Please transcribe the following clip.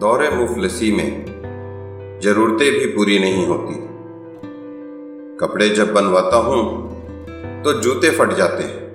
दौरे मुफलसी में जरूरतें भी पूरी नहीं होती। कपड़े जब बनवाता हूँ तो जूते फट जाते हैं।